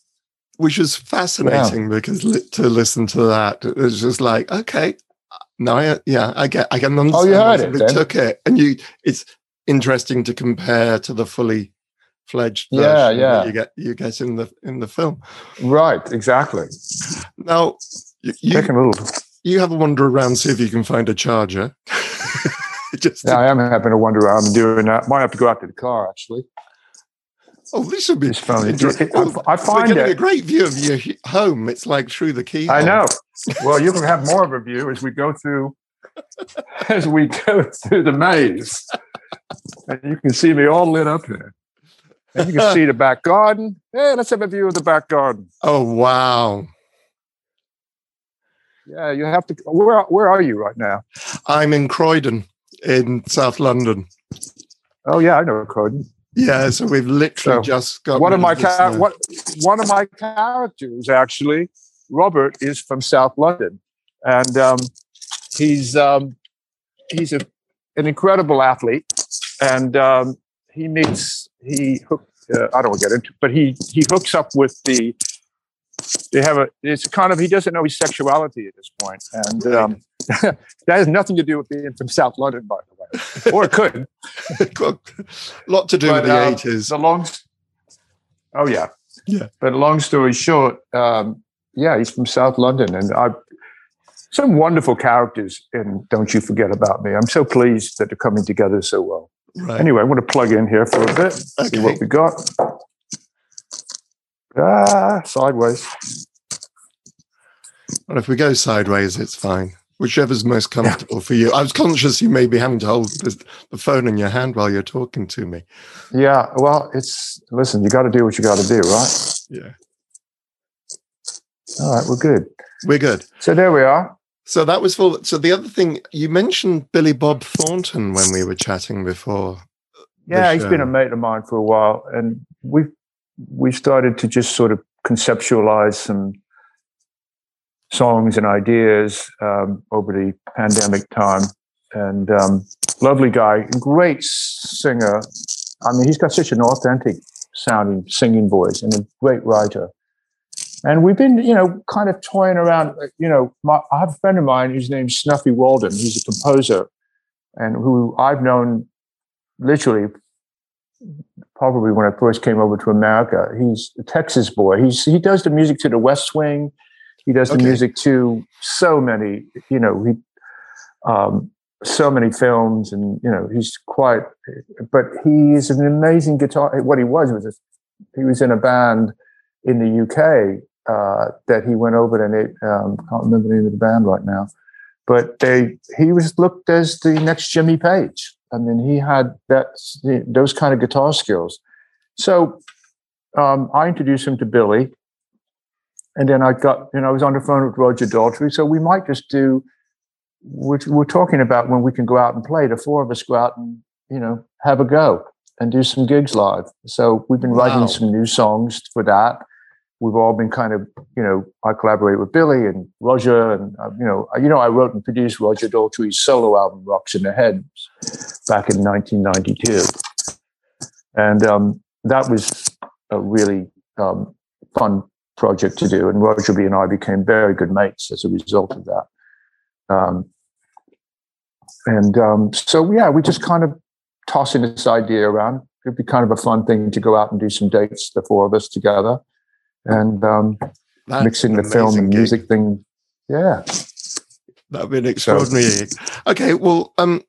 which is fascinating yeah. because li- to listen to that, it's just like, okay, no, I, yeah, I get, I can understand. Oh, you heard it. took it, and you. It's interesting to compare to the fully fledged yeah, yeah. you get you get in the in the film. Right, exactly. Now you you, you have a wander around, see if you can find a charger. Just yeah, I am having a wander around and doing that. Might have to go out to the car actually. Oh, this would be funny. Well, I find it, a great view of your home. It's like through the key. I know. Well, you can have more of a view as we go through as we go through the maze, and you can see me all lit up here. And you can see the back garden. Hey, let's have a view of the back garden. Oh wow! Yeah, you have to. Where Where are you right now? I'm in Croydon, in South London. Oh yeah, I know Croydon. Yeah, so we've literally so just got one of my ca- what, one of my characters actually. Robert is from South London, and um, he's um, he's a, an incredible athlete, and um, he meets he hook. Uh, I don't want to get into, but he he hooks up with the. They have a. It's kind of he doesn't know his sexuality at this point, and um, that has nothing to do with being from South London, by the way or it could. a lot to do but, with the eighties. Uh, the long. Oh yeah, yeah. But long story short, um, yeah, he's from South London, and I some wonderful characters in Don't You Forget About Me. I'm so pleased that they're coming together so well. Right. Anyway, I want to plug in here for a bit, okay. see what we got. Ah, sideways. Well, if we go sideways, it's fine whichever's most comfortable yeah. for you. I was conscious you may be having to hold the, phone in your hand while you're talking to me. Yeah, well, it's listen, you got to do what you got to do, right? Yeah. All right, we're good. We're good. So there we are. So that was full. So the other thing you mentioned Billy Bob Thornton when we were chatting before. Yeah, he's been a mate of mine for a while, and we we started to just sort of conceptualize some songs and ideas um, over the pandemic time. And um, lovely guy, great singer. I mean, he's got such an authentic sounding singing voice and a great writer. And we've been, you know, kind of toying around. You know, my, I have a friend of mine whose name's Snuffy Walden. He's a composer, and who I've known literally probably when I first came over to America. He's a Texas boy. He's he does the music to the West Wing. He does the music to so many, you know, he, um, so many films, and you know, he's quite. But he is an amazing guitar. What he was was a, he was in a band in the UK uh, that he went over and it. Um, can't remember the name of the band right now, but they he was looked as the next Jimmy Page. I mean, he had that those kind of guitar skills. So um, I introduced him to Billy, and then I got, you know, I was on the phone with Roger Daltrey. So we might just do, we're, we're talking about when we can go out and play. The four of us go out and, you know, have a go and do some gigs live. So we've been writing wow. some new songs for that. We've all been kind of, you know, I collaborate with Billy and Roger, and uh, you know, you know, I wrote and produced Roger Daltrey's solo album "Rocks in the Head" back in 1992, and um, that was a really um, fun project to do. And Roger B and I became very good mates as a result of that. Um, and um, so, yeah, we just kind of tossing this idea around. It'd be kind of a fun thing to go out and do some dates, the four of us together, and um, mixing the film and music gig. thing. Yeah, that'd be an extraordinary. So, okay, well, um,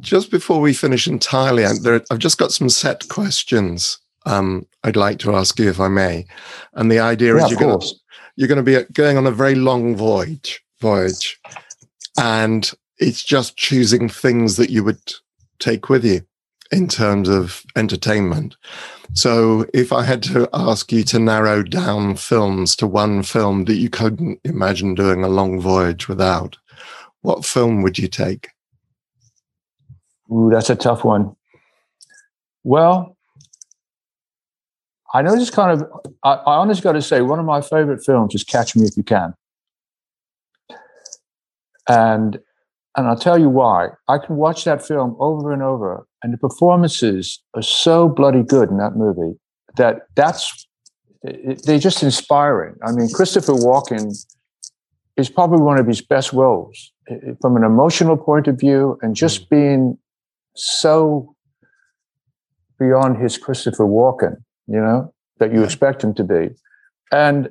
just before we finish entirely, there, I've just got some set questions um, I'd like to ask you, if I may. And the idea yeah, is you're going to you're going to be going on a very long voyage, voyage, and it's just choosing things that you would take with you in terms of entertainment. So, if I had to ask you to narrow down films to one film that you couldn't imagine doing a long voyage without, what film would you take? Ooh, that's a tough one. Well, I know this kind of, I, I honestly got to say, one of my favorite films is Catch Me If You Can. And and I'll tell you why. I can watch that film over and over, and the performances are so bloody good in that movie that that's they're just inspiring. I mean, Christopher Walken is probably one of his best roles from an emotional point of view, and just mm. being so beyond his Christopher Walken, you know, that you expect him to be. And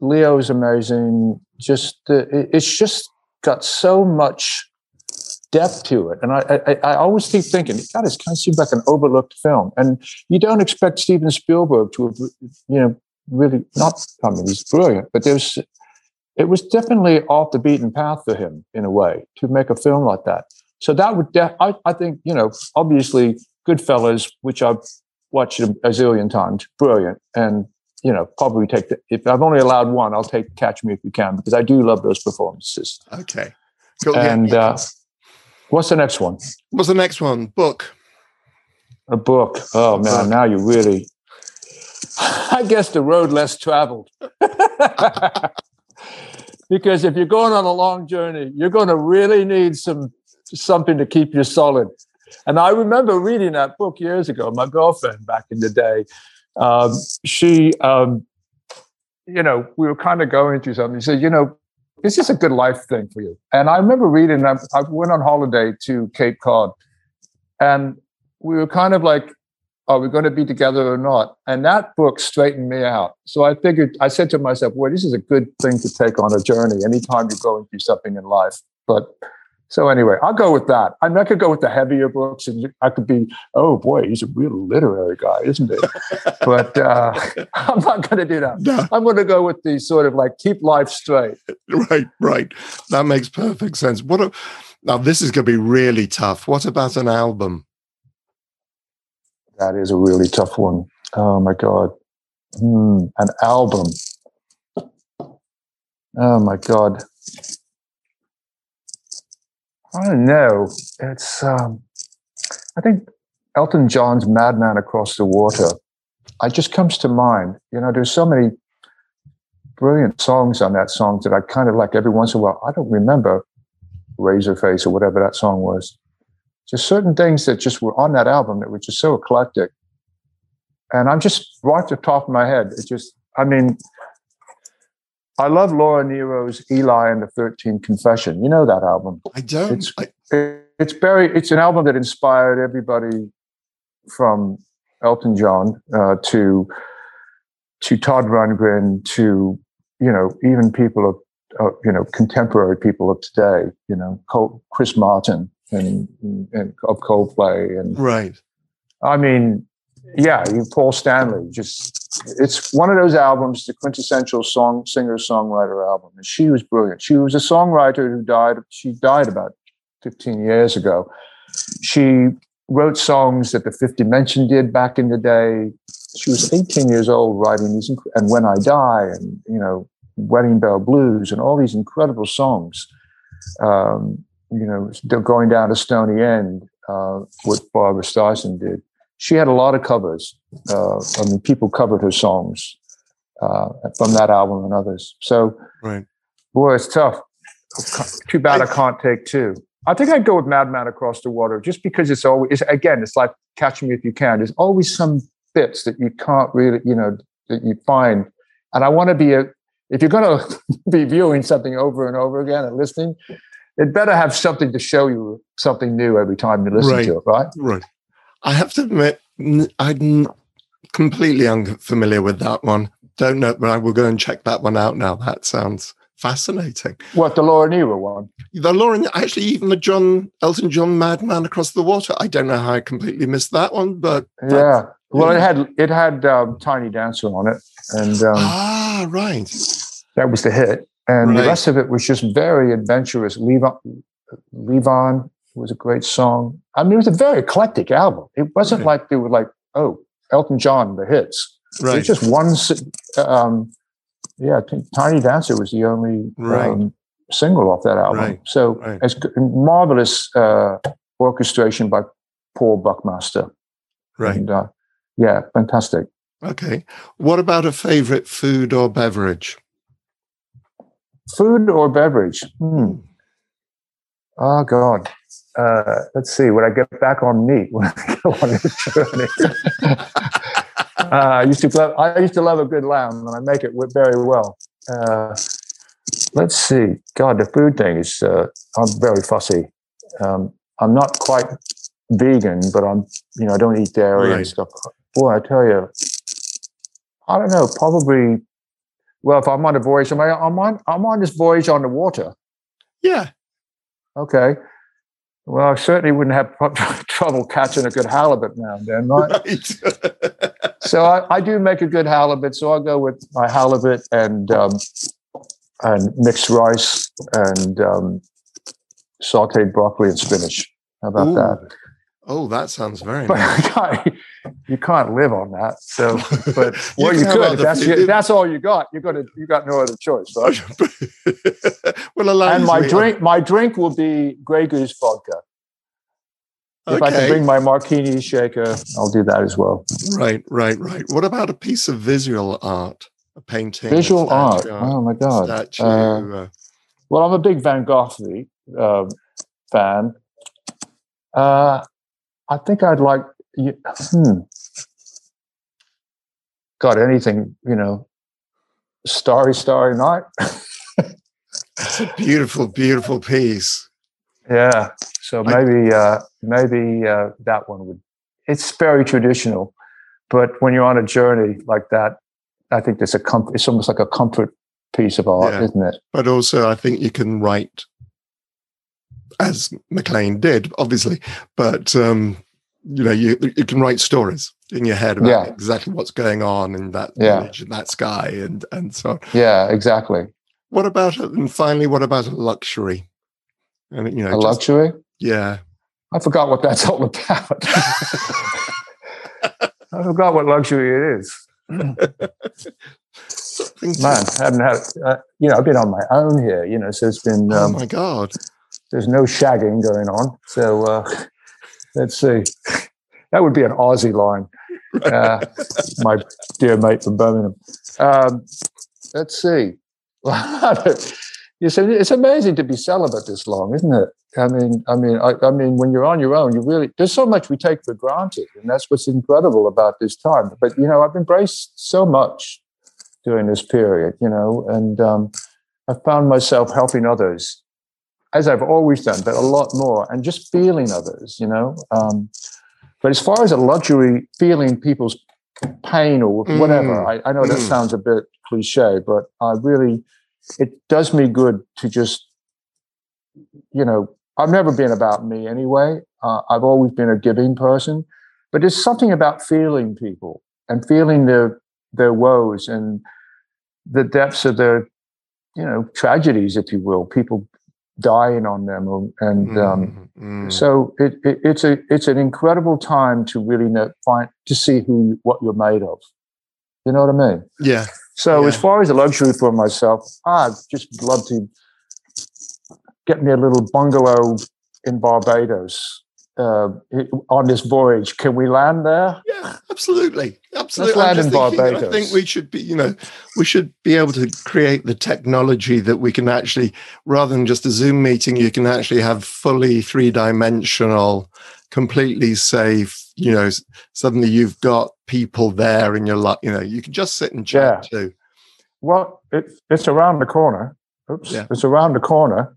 Leo is amazing. Just uh, it's just got so much depth to it. And I, I, I always keep thinking, God, it kind of seems like an overlooked film. And you don't expect Steven Spielberg to have, you know, really not. I mean, he's brilliant, but there's it was definitely off the beaten path for him in a way to make a film like that. So that would, de- I, I think, you know, obviously Goodfellas, which I've watched a, a zillion times, brilliant, and you know, probably take the, if I've only allowed one, I'll take Catch Me If You Can because I do love those performances. Okay, cool. And yeah. uh, what's the next one? What's the next one? Book. A book. Oh man, now you really. I guess the road less traveled. because if you're going on a long journey, you're going to really need some something to keep you solid. And I remember reading that book years ago. My girlfriend back in the day, um, she, um, you know, we were kind of going through something. She said, you know, this is a good life thing for you. And I remember reading, I, I went on holiday to Cape Cod and we were kind of like, are we going to be together or not? And that book straightened me out. So I figured, I said to myself, well, this is a good thing to take on a journey anytime you're going through something in life. But so anyway, I'll go with that. I'm not going to go with the heavier books, and I could be, oh boy, he's a real literary guy, isn't he? but uh, I'm not going to do that. No. I'm going to go with the sort of like keep life straight. Right, right. That makes perfect sense. What a, now this is going to be really tough. What about an album? That is a really tough one. Oh my god, hmm, an album. Oh my god. I don't know. It's um, I think Elton John's "Madman Across the Water." It just comes to mind. You know, there's so many brilliant songs on that song that I kind of like every once in a while. I don't remember Razorface or whatever that song was. Just certain things that just were on that album that were just so eclectic. And I'm just right at the top of my head. It just, I mean, I love Laura Nyro's Eli and the 13 Confession. You know that album? I don't. It's, I... it's very, it's an album that inspired everybody from Elton John uh, to to Todd Rundgren to you know even people of uh, you know contemporary people of today. You know Col- Chris Martin and, and of Coldplay and right. I mean, yeah, you Paul Stanley just it's one of those albums, the quintessential song singer songwriter album. And she was brilliant. She was a songwriter who died. She died about 15 years ago. She wrote songs that the Fifth Dimension did back in the day. She was 18 years old writing these, and When I Die, and you know, Wedding Bell Blues, and all these incredible songs. Um, you know, going down to Stony End, uh, what Barbra Streisand did she had a lot of covers. Uh, I mean, people covered her songs uh, from that album and others. So, right. boy, it's tough. Too bad I, I can't take two. I think I'd go with Madman Across the Water just because it's always, again, it's like Catch Me If You Can. There's always some bits that you can't really, you know, that you find and I want to be a. If you're going to be viewing something over and over again and listening, it better have something to show you something new every time you listen Right. to it, right? Right. I have to admit, I'm completely unfamiliar with that one. Don't know, but I will go and check that one out now. That sounds fascinating. What the Laura Nyro one? The Lauren, actually, even the John Elton John Madman Across the Water. I don't know how I completely missed that one, but Yeah. Well, it had it had um, Tiny Dancer on it, and um, ah, right. that was the hit. And Right. the rest of it was just very adventurous. Levon, Levon was a great song. I mean, it was a very eclectic album. It wasn't Right. like they were like, oh, Elton John, the hits. Right. It's just one. Um, yeah, I think Tiny Dancer was the only Right. um, single off that album. Right, So right. it's marvelous uh, orchestration by Paul Buckmaster. right. And, uh, yeah, fantastic. Okay. What about a favorite food or beverage? Food or beverage? Hmm. Oh God. Uh, let's see. When I get back on meat, when I go on this journey, uh, I used to love. I used to love a good lamb, and I make it very well. Uh, let's see. God, the food thing is. Uh, I'm very fussy. Um, I'm not quite vegan, but I'm. You know, I don't eat dairy Right. and stuff. Boy, I tell you, I don't know. Probably. Well, if I'm on a voyage, I'm on. I'm on this voyage on the water. Yeah. Okay. Well, I certainly wouldn't have trouble catching a good halibut now and then, right? Right. so I, I do make a good halibut. So I'll go with my halibut and um, and mixed rice and um, sautéed broccoli and spinach. How about Ooh. that? Oh, that sounds very But nice. you can't, you can't live on that. So, but You well, you, could. If that's, your, if that's all you got. You got to, you got no other choice, right? well, allows and my drink, my drink will be Grey Goose vodka. If I can bring my martini shaker, I'll do that as well. Right, right, right. What about a piece of visual art? A painting? a Visual art. Oh my god. Statue. Uh, uh, well, I'm a big Van Gogh um, fan. Uh, I think I'd like. y- Hmm. God, anything you know. Starry, starry night. it's a beautiful, beautiful piece. yeah. So I- maybe, uh, maybe uh, that one would. It's very traditional, but when you're on a journey like that, I think there's a comfort. It's almost like a comfort piece of art, Yeah. isn't it? But also, I think you can write, as McLean did, obviously, but um, you know, you you can write stories in your head about Yeah. exactly what's going on in that Yeah. village and that sky and and so on. Yeah, exactly. What about it? and finally, what about a luxury? And you know, A just- luxury. yeah, I forgot what that's all about. I forgot what luxury it is. Man, I haven't had, uh, you know, I've been on my own here, you know, so it's been, oh um, my god! There's no shagging going on. So uh, let's see. That would be an Ozzy line. Uh, my dear mate from Birmingham. Um, let's see. it's, it's amazing to be celibate this long, isn't it? I mean, I mean, I, I mean, when you're on your own, you really there's so much we take for granted, and that's what's incredible about this time. But you know, I've embraced so much during this period, you know, and um, I found myself helping others, as I've always done, but a lot more, and just feeling others, you know. Um, but as far as a luxury, feeling people's pain or whatever, I, I know that Mm. sounds a bit cliche, but I really, it does me good to just, you know, I've never been about me anyway. Uh, I've always been a giving person, but there's something about feeling people and feeling their their woes and the depths of their, you know, tragedies, if you will. People dying on them, and um, Mm, mm. so it, it, it's a it's an incredible time to really know, find to see who what you're made of. You know what I mean? yeah, So as far as a luxury for myself, I'd just love to get me a little bungalow in Barbados uh, on this voyage. Can we land there? yeah, absolutely, absolutely. land I'm in thinking, I think we should be, you know, we should be able to create the technology that we can actually, rather than just a Zoom meeting, you can actually have fully three dimensional, completely safe. You know, suddenly you've got people there in your life. You know, you can just sit and chat too. well, it, it's around the corner. Oops, yeah. it's around the corner.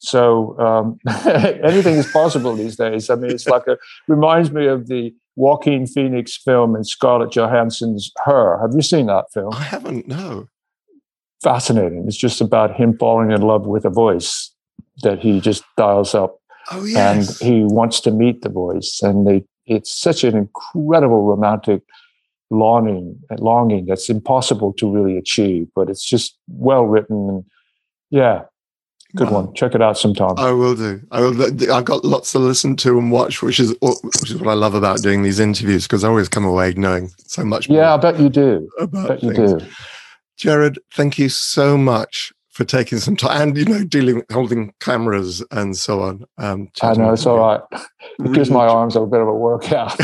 So um, anything is possible these days. I mean, it's like a reminds me of the Joaquin Phoenix film and Scarlett Johansson's Her. Have you seen that film? I haven't. No. Fascinating. It's just about him falling in love with a voice that he just dials up. Oh yes. And he wants to meet the voice, and they. It's such an incredible romantic longing, longing that's impossible to really achieve, but it's just well written and yeah, Good one. Check it out sometime. I will do. I will. I've got lots to listen to and watch, which is which is what I love about doing these interviews because I always come away knowing so much. More. Yeah, I bet you do. About bet things. you do. Jared, thank you so much for taking some time and you know dealing with holding cameras and so on. Um, I know it's all right. It gives my arms a bit of a workout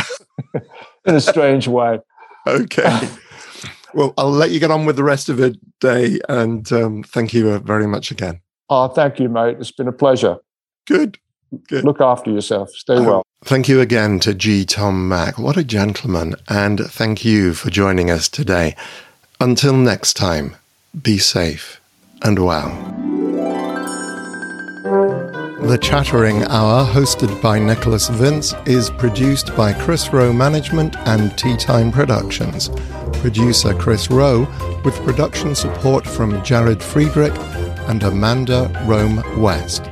in a strange way. Okay. well, I'll let you get on with the rest of the day, and um, thank you very much again. Oh, thank you, mate. It's been a pleasure. Good. Good. Look after yourself. Stay well. Thank you again to G. Tom Mac. What a gentleman. And thank you for joining us today. Until next time, be safe and well. The Chattering Hour, hosted by Nicholas Vince, is produced by Chris Rowe Management and Tea Time Productions. Producer Chris Rowe, with production support from Jared Friedrich and Amanda Rome West.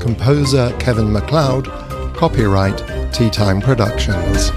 Composer Kevin MacLeod, copyright Tea Time Productions.